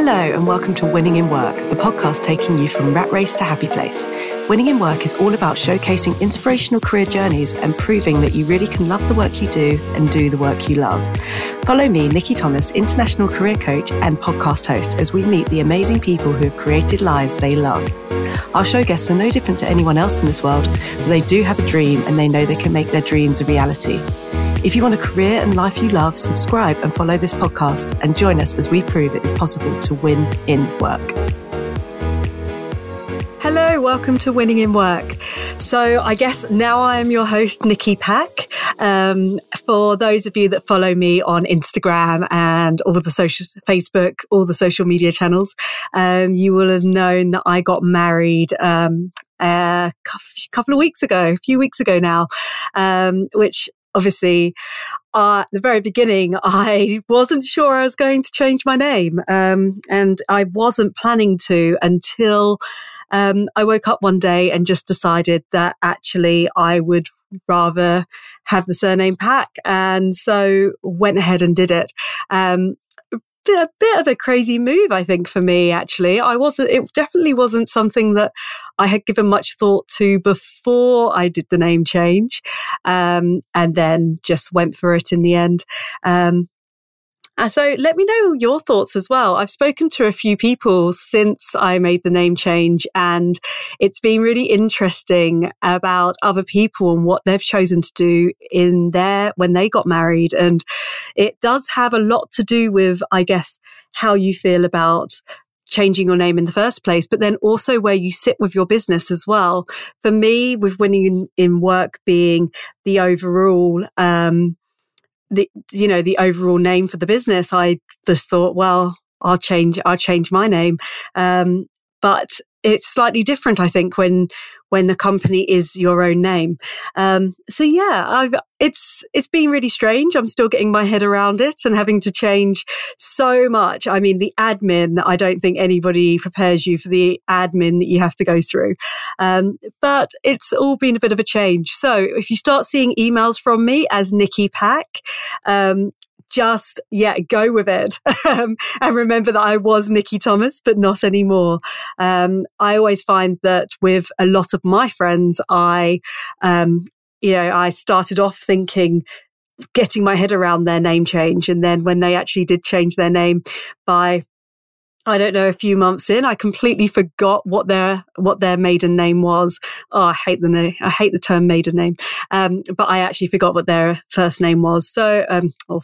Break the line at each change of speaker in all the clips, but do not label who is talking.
Hello, and welcome to Winning in Work, the podcast taking you from rat race to happy place. Winning in Work is all about showcasing inspirational career journeys and proving that you really can love the work you do and do the work you love. Follow me, Nikki Thomas, international career coach and podcast host, as we meet the amazing people who have created lives they love. Our show guests are no different to anyone else in this world, but they do have a dream and they know they can make their dreams a reality. If you want a career and life you love, subscribe and follow this podcast and join us as we prove it is possible to win in work. Hello, welcome to Winning in Work. So, I guess now I am your host, Nikki Pack. Um, for those of you that follow me on Instagram and all the social, Facebook, all the social media channels, um, you will have known that I got married um, a couple of weeks ago, a few weeks ago now, um, which obviously, uh, at the very beginning, I wasn't sure I was going to change my name. Um, and I wasn't planning to until um, I woke up one day and just decided that actually I would rather have the surname Pack. And so went ahead and did it. Um, a bit of a crazy move, I think, for me, actually. I wasn't, it definitely wasn't something that I had given much thought to before I did the name change. Um, and then just went for it in the end. Um, uh, so let me know your thoughts as well. I've spoken to a few people since I made the name change and it's been really interesting about other people and what they've chosen to do in their, when they got married. And it does have a lot to do with, I guess, how you feel about changing your name in the first place, but then also where you sit with your business as well. For me, with winning in, in work being the overall, um, the you know the overall name for the business i just thought well i'll change i'll change my name. Um, but it's slightly different i think when when the company is your own name. Um, so yeah, I've, it's it's been really strange. I'm still getting my head around it and having to change so much. I mean, the admin. I don't think anybody prepares you for the admin that you have to go through. Um, but it's all been a bit of a change. So if you start seeing emails from me as Nikki Pack, um, just, yeah, go with it. Um, and remember that I was Nikki Thomas, but not anymore. Um, I always find that with a lot of my friends, I, um, you know, I started off thinking, getting my head around their name change. And then when they actually did change their name by I don't know, a few months in, I completely forgot what their what their maiden name was. Oh, I hate the name. I hate the term maiden name. Um, but I actually forgot what their first name was. So, um, or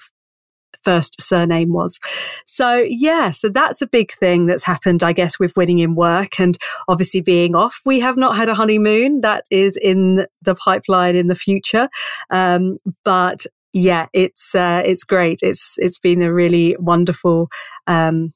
first surname was. So yeah, so that's a big thing that's happened, I guess, with winning in work and obviously being off. We have not had a honeymoon. That is in the pipeline in the future. Um, but yeah, it's, uh, it's great. It's, it's been a really wonderful, um,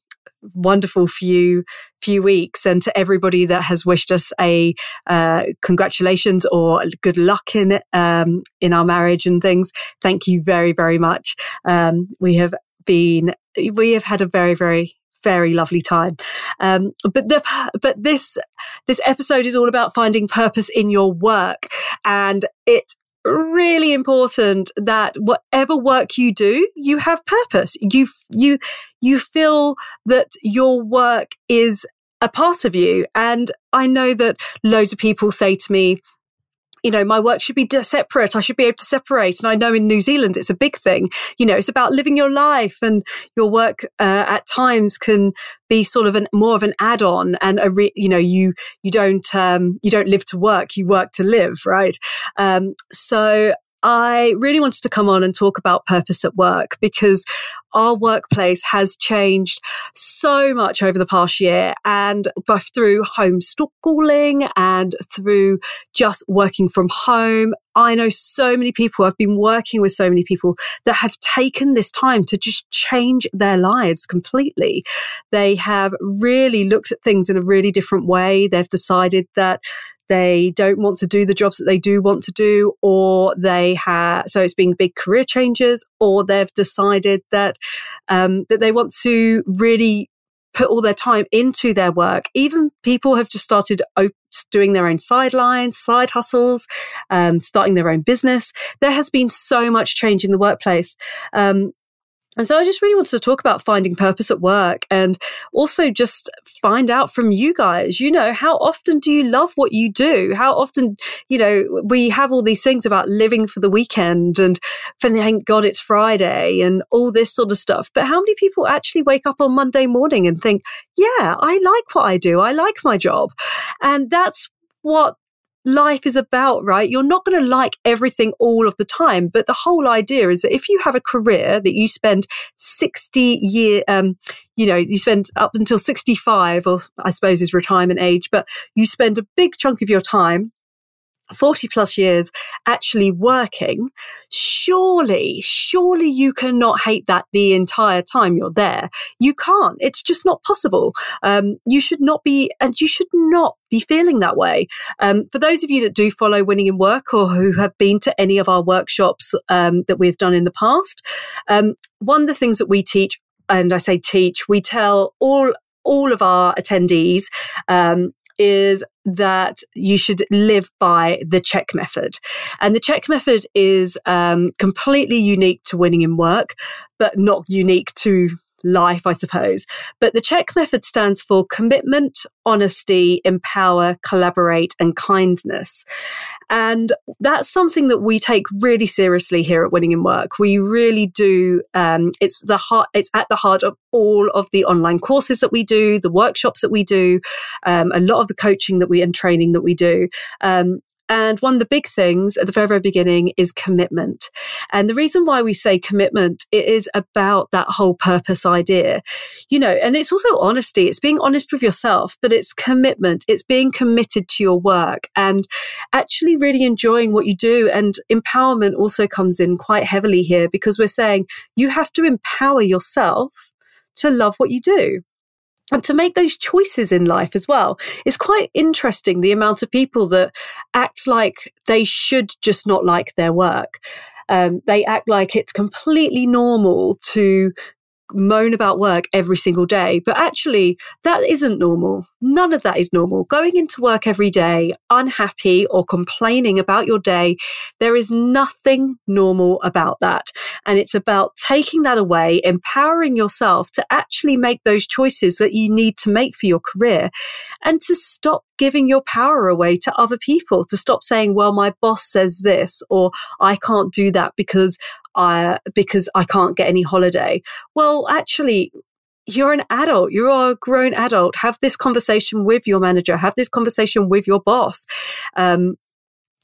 wonderful few few weeks. And to everybody that has wished us a uh, congratulations or good luck in um, in our marriage and things thank you very very much. Um, we have been we have had a very very very lovely time. Um, but the, but this this episode is all about finding purpose in your work, and it really important that whatever work you do, you have purpose. You, you, you feel that your work is a part of you. And I know that loads of people say to me, you know, my work should be separate. I should be able to separate. And I know in New Zealand, it's a big thing. You know, it's about living your life and your work uh, at times can be sort of an more of an add-on and a re- you know you you don't um, you don't live to work you work to live right um, so I really wanted to come on and talk about purpose at work because our workplace has changed so much over the past year and both through homeschooling and through just working from home. I know so many people, I've been working with so many people that have taken this time to just change their lives completely. They have really looked at things in a really different way. They've decided that they don't want to do the jobs that they do want to do, or they have, so it's been big career changes, or they've decided that, um, that they want to really put all their time into their work. Even people have just started op- doing their own sidelines, side hustles, um, starting their own business. There has been so much change in the workplace. Um, And so I just really wanted to talk about finding purpose at work and also just find out from you guys, you know, how often do you love what you do? How often, you know, we have all these things about living for the weekend and thank God it's Friday and all this sort of stuff. But how many people actually wake up on Monday morning and think, yeah, I like what I do. I like my job. And that's what life is about, right? You're not going to like everything all of the time, but the whole idea is that if you have a career that you spend 60 year, um, you know, you spend up until 65 or I suppose is retirement age, but you spend a big chunk of your time 40 plus years actually working, surely, surely you cannot hate that the entire time you're there. You can't. It's just not possible. Um, you should not be, and you should not be feeling that way. Um, for those of you that do follow Winning in Work or who have been to any of our workshops um, that we've done in the past, um, one of the things that we teach, and I say teach, we tell all all of our attendees um, is that you should live by the check method. And the check method is um, completely unique to winning in work, but not unique to life, I suppose. But the check method stands for commitment, honesty, empower, collaborate, and kindness. And that's something that we take really seriously here at Winning in Work. We really do. Um, it's the heart. It's at the heart of all of the online courses that we do, the workshops that we do, um, a lot of the coaching that we and training that we do. Um, and one of the big things at the very, very beginning is commitment. And the reason why we say commitment, it is about that whole purpose idea, you know, and it's also honesty. It's being honest with yourself, but it's commitment. It's being committed to your work and actually really enjoying what you do. And empowerment also comes in quite heavily here because we're saying you have to empower yourself to love what you do and to make those choices in life as well. It's quite interesting the amount of people that act like they should just not like their work. Um, they act like it's completely normal to moan about work every single day. But actually, that isn't normal. None of that is normal. Going into work every day, unhappy or complaining about your day, there is nothing normal about that. And it's about taking that away, empowering yourself to actually make those choices that you need to make for your career and to stop giving your power away to other people, to stop saying, well, my boss says this, or I can't do that because Because I can't get any holiday. Well, actually, you're an adult. You're a grown adult. Have this conversation with your manager. Have this conversation with your boss. Um,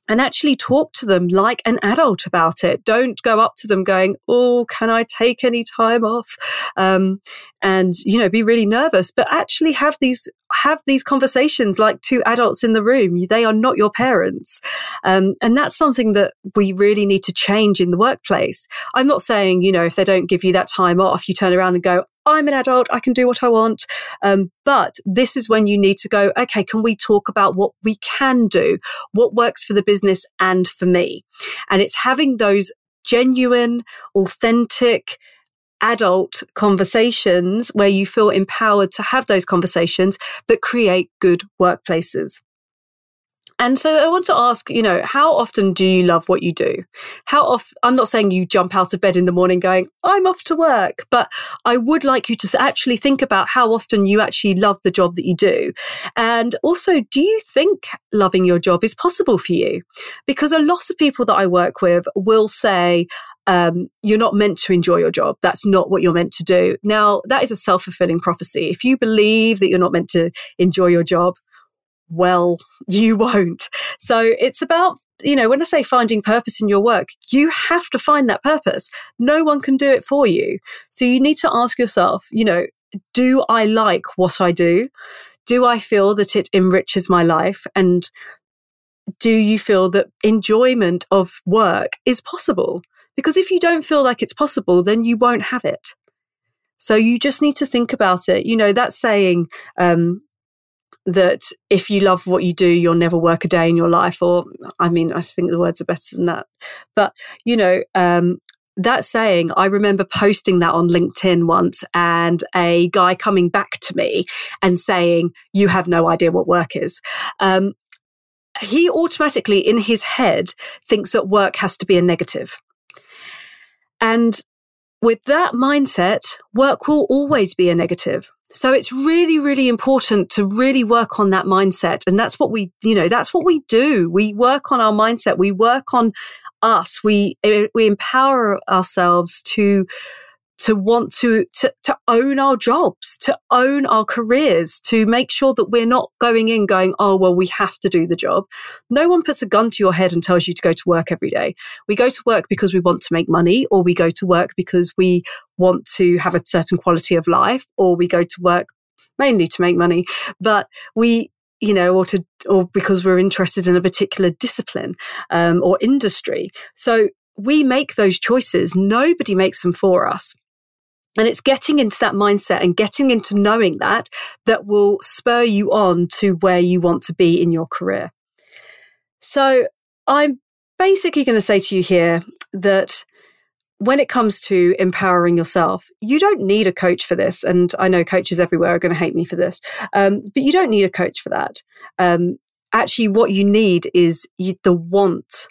and actually talk to them like an adult about it. Don't go up to them going, Oh, can I take any time off? Um, and, you know, be really nervous, but actually have these, have these conversations like two adults in the room. They are not your parents. Um, and that's something that we really need to change in the workplace. I'm not saying, you know, if they don't give you that time off, you turn around and go, I'm an adult. I can do what I want. Um, but this is when you need to go, okay, can we talk about what we can do? What works for the business and for me? And it's having those genuine, authentic, adult conversations where you feel empowered to have those conversations that create good workplaces. And so I want to ask, you know, how often do you love what you do? How often, I'm not saying you jump out of bed in the morning going, I'm off to work, but I would like you to actually think about how often you actually love the job that you do. And also, do you think loving your job is possible for you? Because a lot of people that I work with will say, um, you're not meant to enjoy your job. That's not what you're meant to do. Now, that is a self fulfilling prophecy. If you believe that you're not meant to enjoy your job, well, you won't. So it's about, you know, when I say finding purpose in your work, you have to find that purpose. No one can do it for you. So you need to ask yourself, you know, do I like what I do? Do I feel that it enriches my life? And do you feel that enjoyment of work is possible? Because if you don't feel like it's possible, then you won't have it. So you just need to think about it. You know, that saying, um, that if you love what you do, you'll never work a day in your life. Or, I mean, I think the words are better than that. But, you know, um, that saying, I remember posting that on LinkedIn once and a guy coming back to me and saying, You have no idea what work is. Um, he automatically in his head thinks that work has to be a negative. And with that mindset, work will always be a negative. So it's really, really important to really work on that mindset. And that's what we, you know, that's what we do. We work on our mindset. We work on us. We, eh, we empower ourselves to to want to, to, to own our jobs, to own our careers, to make sure that we're not going in going, oh, well, we have to do the job. No one puts a gun to your head and tells you to go to work every day. We go to work because we want to make money, or we go to work because we want to have a certain quality of life, or we go to work mainly to make money, but we, you know, or to, or because we're interested in a particular discipline, um, or industry. So we make those choices. Nobody makes them for us. And it's getting into that mindset and getting into knowing that that will spur you on to where you want to be in your career. So I'm basically going to say to you here that when it comes to empowering yourself, you don't need a coach for this. And I know coaches everywhere are going to hate me for this, um, but you don't need a coach for that. Um, actually, what you need is you, the want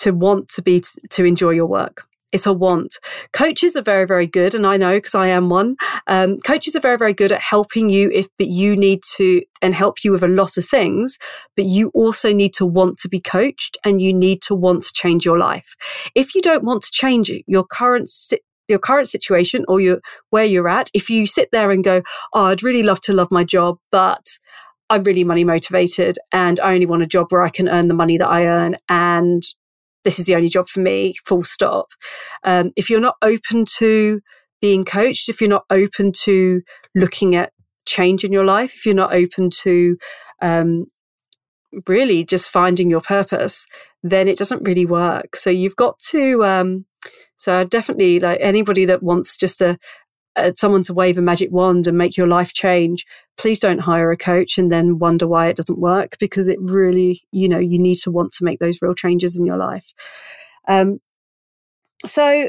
to want to be to enjoy your work it's a want. Coaches are very, very good, and I know because I am one. Um, coaches are very, very good at helping you if but you need to and help you with a lot of things, but you also need to want to be coached and you need to want to change your life. If you don't want to change your current your current situation or your where you're at, if you sit there and go, "Oh, I'd really love to love my job, but I'm really money motivated and I only want a job where I can earn the money that I earn and this is the only job for me, full stop. Um, if you're not open to being coached, if you're not open to looking at change in your life, if you're not open to um, really just finding your purpose, then it doesn't really work. So you've got to. Um, so definitely, like anybody that wants just a, uh, someone to wave a magic wand and make your life change, please don't hire a coach and then wonder why it doesn't work because it really, you know, you need to want to make those real changes in your life. Um, so,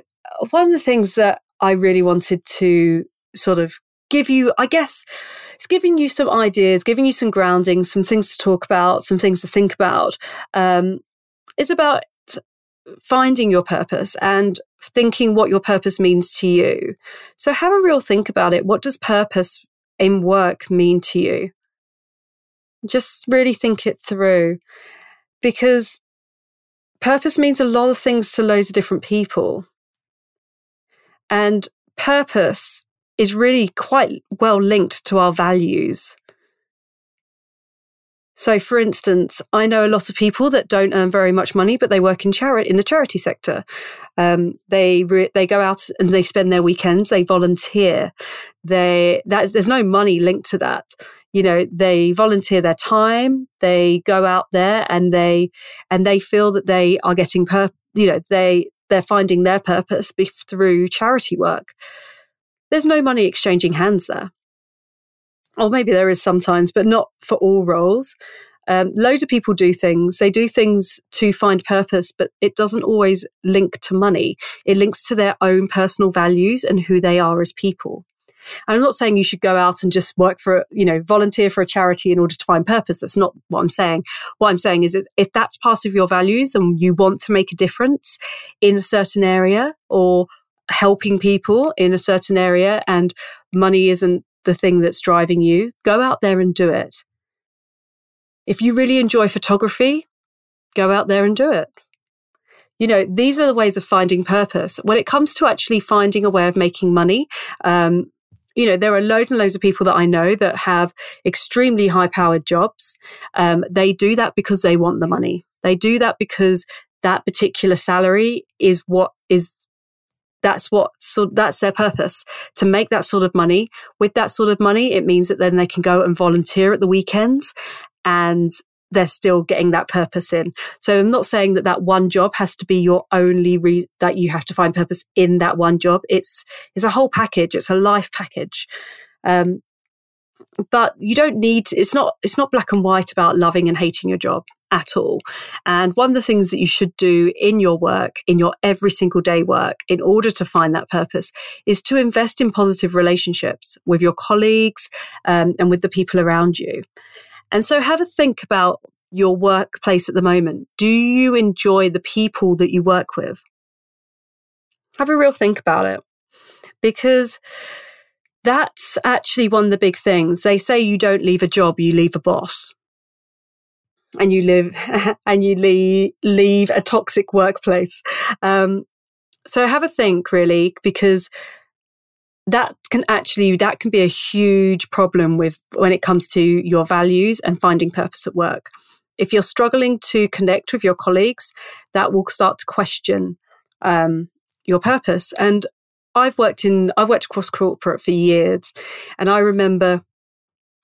one of the things that I really wanted to sort of give you, I guess, it's giving you some ideas, giving you some grounding, some things to talk about, some things to think about. Um, it's about finding your purpose and thinking what your purpose means to you. So have a real think about it. What does purpose in work mean to you? Just really think it through because purpose means a lot of things to loads of different people. And purpose is really quite well linked to our values. So, for instance, I know a lot of people that don't earn very much money, but they work in charity in the charity sector. Um, they re- they go out and they spend their weekends. They volunteer. They there's no money linked to that. You know, they volunteer their time. They go out there and they and they feel that they are getting per. You know, they they're finding their purpose through charity work. There's no money exchanging hands there or maybe there is sometimes, but not for all roles. Um, loads of people do things. They do things to find purpose, but it doesn't always link to money. It links to their own personal values and who they are as people. And I'm not saying you should go out and just work for, you know, volunteer for a charity in order to find purpose. That's not what I'm saying. What I'm saying is if that's part of your values and you want to make a difference in a certain area or helping people in a certain area and money isn't the thing that's driving you, go out there and do it. If you really enjoy photography, go out there and do it. You know, these are the ways of finding purpose. When it comes to actually finding a way of making money, um, you know, there are loads and loads of people that I know that have extremely high powered jobs. Um, they do that because they want the money. They do that because that particular salary is what is that's what so that's their purpose to make that sort of money. With that sort of money it means that then they can go and volunteer at the weekends and they're still getting that purpose in. So i'm not saying that that one job has to be your only re- that you have to find purpose in that one job. It's it's a whole package. It's a life package. Um, but you don't need it's not it's not black and white about loving and hating your job at all. And one of the things that you should do in your work, in your every single day work, in order to find that purpose, is to invest in positive relationships with your colleagues um, and with the people around you. And so have a think about your workplace at the moment. Do you enjoy the people that you work with? have a real think about it because that's actually one of the big things. They say you don't leave a job, you leave a boss. And you live and you leave, leave a toxic workplace. Um, so have a think really, because that can actually that can be a huge problem with when it comes to your values and finding purpose at work if you're struggling to connect with your colleagues that will start to question um, your purpose and i've worked in i've worked across corporate for years and i remember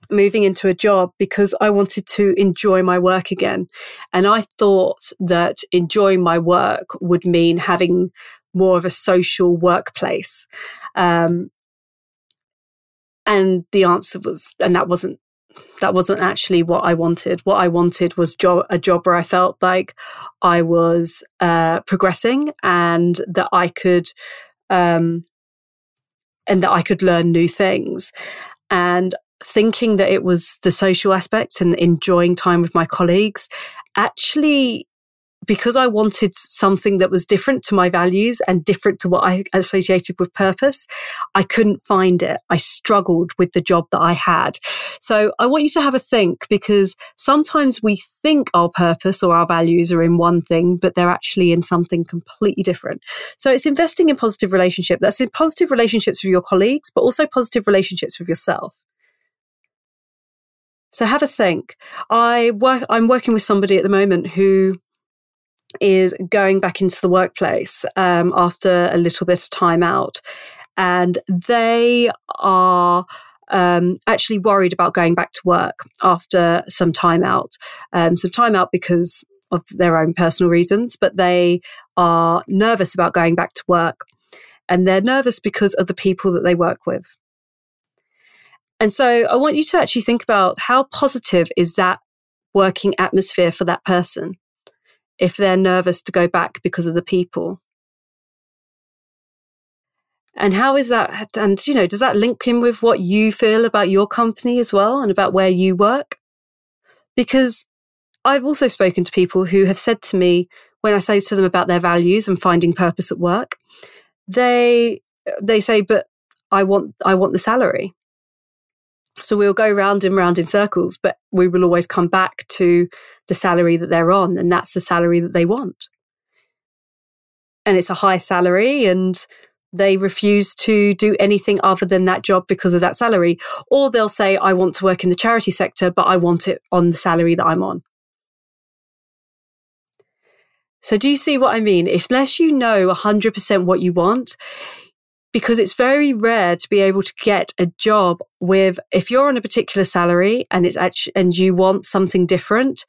moving into a job because I wanted to enjoy my work again. And I thought that enjoying my work would mean having more of a social workplace. Um, and the answer was, and that wasn't, that wasn't actually what I wanted. What I wanted was a job where I felt like I was uh, progressing and that I could, um, and that I could learn new things. And thinking that it was the social aspects and enjoying time with my colleagues actually because I wanted something that was different to my values and different to what I associated with purpose, I couldn't find it. I struggled with the job that I had. So I want you to have a think because sometimes we think our purpose or our values are in one thing, but they're actually in something completely different. So it's investing in positive relationship. That's in positive relationships with your colleagues, but also positive relationships with yourself. So have a think. I work, I'm working with somebody at the moment who is going back into the workplace um, after a little bit of time out. And they are um, actually worried about going back to work after some time out. Um, some time out because of their own personal reasons, but they are nervous about going back to work. And they're nervous because of the people that they work with. And so I want you to actually think about how positive is that working atmosphere for that person? If they're nervous to go back because of the people. And how is that? And, you know, does that link in with what you feel about your company as well and about where you work? Because I've also spoken to people who have said to me, when I say to them about their values and finding purpose at work, they, they say, but I want, I want the salary. So we'll go round and round in circles, but we will always come back to the salary that they're on, and that's the salary that they want. And it's a high salary, and they refuse to do anything other than that job because of that salary. Or they'll say, I want to work in the charity sector, but I want it on the salary that I'm on. So, do you see what I mean? If, unless you know 100% what you want, because it's very rare to be able to get a job with, if you're on a particular salary and it's actually, and you want something different,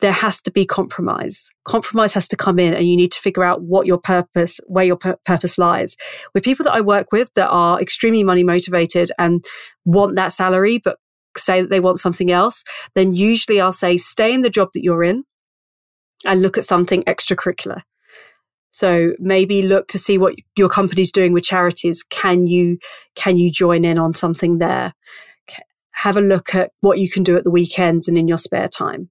there has to be compromise. Compromise has to come in and you need to figure out what your purpose, where your purpose lies. With people that I work with that are extremely money motivated and want that salary, but say that they want something else, then usually I'll say, stay in the job that you're in and look at something extracurricular. So maybe look to see what your company's doing with charities. Can you, can you join in on something there? Have a look at what you can do at the weekends and in your spare time.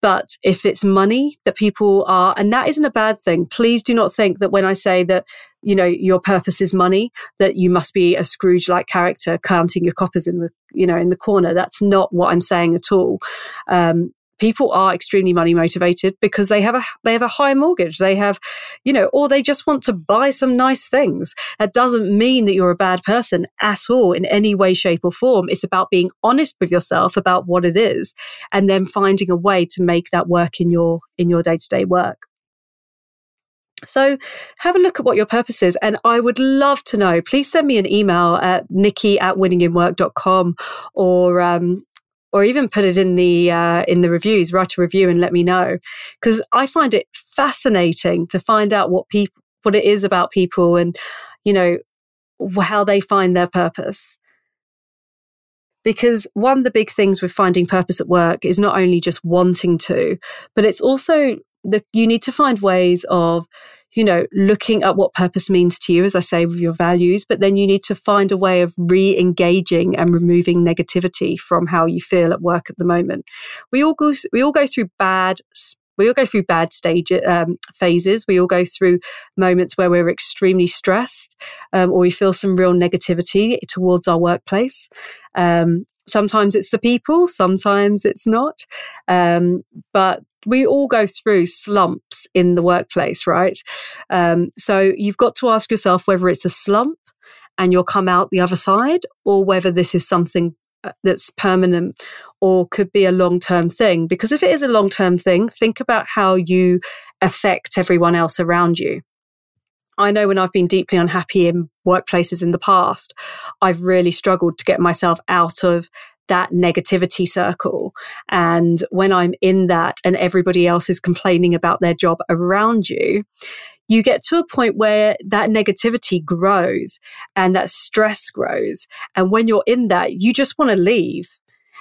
But if it's money that people are, and that isn't a bad thing, please do not think that when I say that, you know, your purpose is money, that you must be a Scrooge like character counting your coppers in the, you know, in the corner. That's not what I'm saying at all. Um, people are extremely money motivated because they have a they have a high mortgage they have you know or they just want to buy some nice things that doesn't mean that you're a bad person at all in any way shape or form it's about being honest with yourself about what it is and then finding a way to make that work in your in your day-to-day work so have a look at what your purpose is. And I would love to know. Please send me an email at nikki at winninginwork.com or um, or even put it in the uh, in the reviews write a review and let me know. Because i find it fascinating to find out what people what it is about people and you know how they find their purpose. Because one of the big things with finding purpose at work is not only just wanting to but it's also that you need to find ways of you know, looking at what purpose means to you, as I say, with your values, but then you need to find a way of re engaging and removing negativity from how you feel at work at the moment. We all go, we all go through bad we all go through bad stage um, phases. We all go through moments where we're extremely stressed um, or we feel some real negativity towards our workplace. Um, sometimes it's the people, sometimes it's not. Um, but we all go through slumps in the workplace, right? Um, so you've got to ask yourself whether it's a slump and you'll come out the other side or whether this is something uh, that's permanent or could be a long term thing. Because if it is a long term thing, think about how you affect everyone else around you. I know when I've been deeply unhappy in workplaces in the past, I've really struggled to get myself out of that negativity circle. And when I'm in that and everybody else is complaining about their job around you, you get to a point where that negativity grows and that stress grows. And when you're in that, you just want to leave.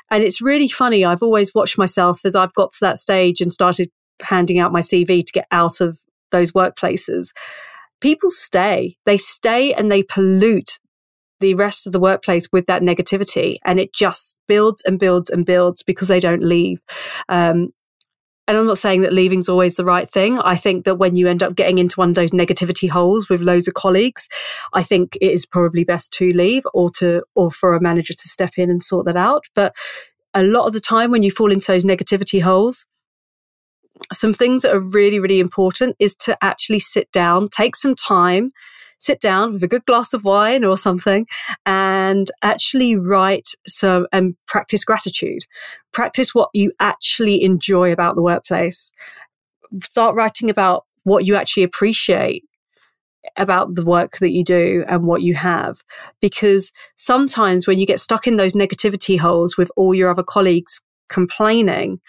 And it's really funny. I've always watched myself as I've got to that stage and started handing out my CV to get out of those workplaces. People stay, they stay and they pollute the rest of the workplace with that negativity and it just builds and builds and builds because they don't leave. Um, and I'm not saying that leaving's always the right thing. I think that when you end up getting into one of those negativity holes with loads of colleagues, I think it is probably best to leave or to, or for a manager to step in and sort that out. But a lot of the time when you fall into those negativity holes, some things that are really, really important is to actually sit down, take some time, sit down with a good glass of wine or something and actually write some and practice gratitude. Practice what you actually enjoy about the workplace. Start writing about what you actually appreciate about the work that you do and what you have. Because sometimes when you get stuck in those negativity holes with all your other colleagues complaining,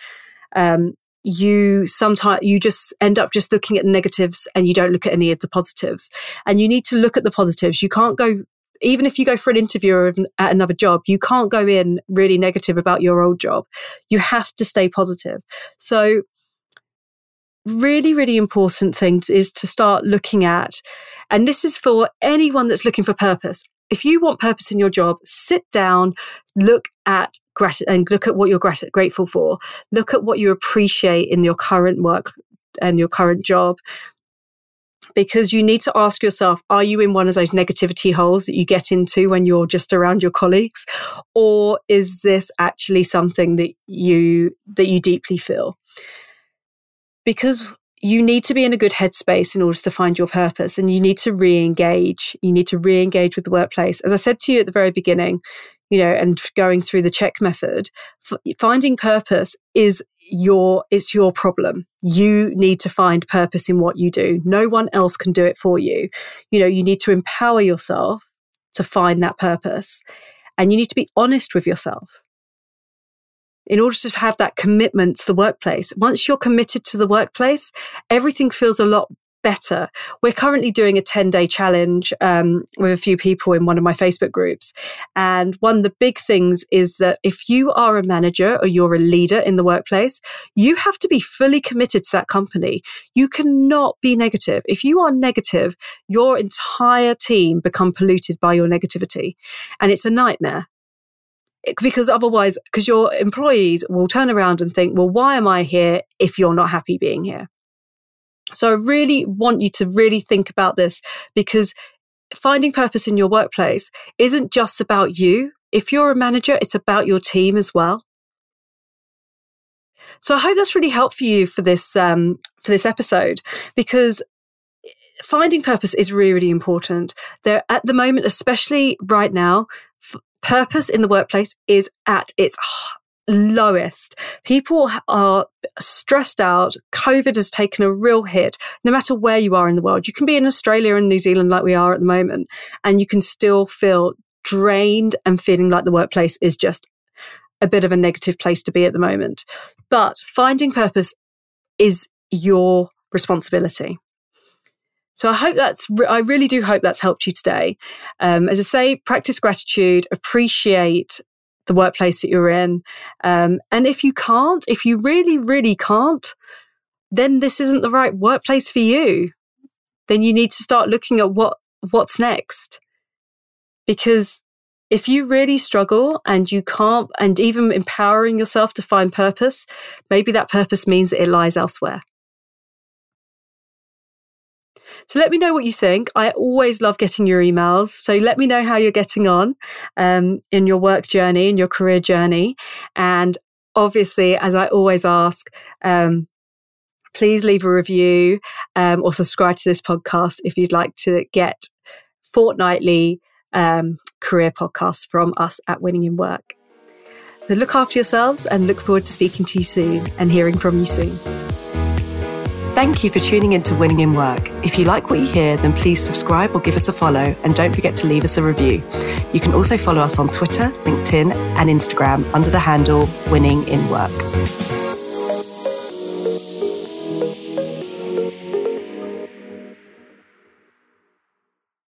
um, you sometimes you just end up just looking at negatives and you don't look at any of the positives. And you need to look at the positives. You can't go even if you go for an interview at another job you can't go in really negative about your old job. You have to stay positive. So really really important thing is to start looking at and this is for anyone that's looking for purpose if you want purpose in your job, sit down, look at and look at what you're grat- grateful for. Look at what you appreciate in your current work and your current job. Because you need to ask yourself, are you in one of those negativity holes that you get into when you're just around your colleagues? Or is this actually something that you, that you deeply feel? Because you need to be in a good headspace in order to find your purpose and you need to re-engage. You need to re-engage with the workplace. As I said to you at the very beginning, you know, and going through the check method, f- finding purpose is your, it's your problem. You need to find purpose in what you do. No one else can do it for you. You know, you need to empower yourself to find that purpose and you need to be honest with yourself in order to have that commitment to the workplace. Once you're committed to the workplace, everything feels a lot better. We're currently doing a 10 day challenge um, with a few people in one of my Facebook groups. And one of the big things is that if you are a manager or you're a leader in the workplace, you have to be fully committed to that company. You cannot be negative. If you are negative, your entire team become polluted by your negativity. And it's a nightmare because otherwise, because your employees will turn around and think, well, why am I here if you're not happy being here? So I really want you to really think about this because finding purpose in your workplace isn't just about you. If you're a manager, it's about your team as well. So I hope that's really helped for you for this um, for this episode because finding purpose is really, really important. There at the moment, especially right now, purpose in the workplace is at its lowest. People are stressed out. COVID has taken a real hit, no matter where you are in the world. You can be in Australia and New Zealand like we are at the moment, and you can still feel drained and feeling like the workplace is just a bit of a negative place to be at the moment. But finding purpose is your responsibility. So I hope that's, I really do hope that's helped you today. Um, as I say, practice gratitude, appreciate the workplace that you're in. Um, and if you can't, if you really, really can't, then this isn't the right workplace for you. Then you need to start looking at what, what's next. Because if you really struggle and you can't, and even empowering yourself to find purpose, maybe that purpose means that it lies elsewhere. So let me know what you think. I always love getting your emails. So let me know how you're getting on um, in your work journey, in your career journey. And obviously, as I always ask, um, please leave a review um, or subscribe to this podcast if you'd like to get fortnightly um, career podcasts from us at Winning in Work. So look after yourselves and look forward to speaking to you soon and hearing from you soon. Thank you for tuning in to Winning in Work. If you like what you hear, then please subscribe or give us a follow and don't forget to leave us a review. You can also follow us on Twitter, LinkedIn, and Instagram under the handle Winning in Work.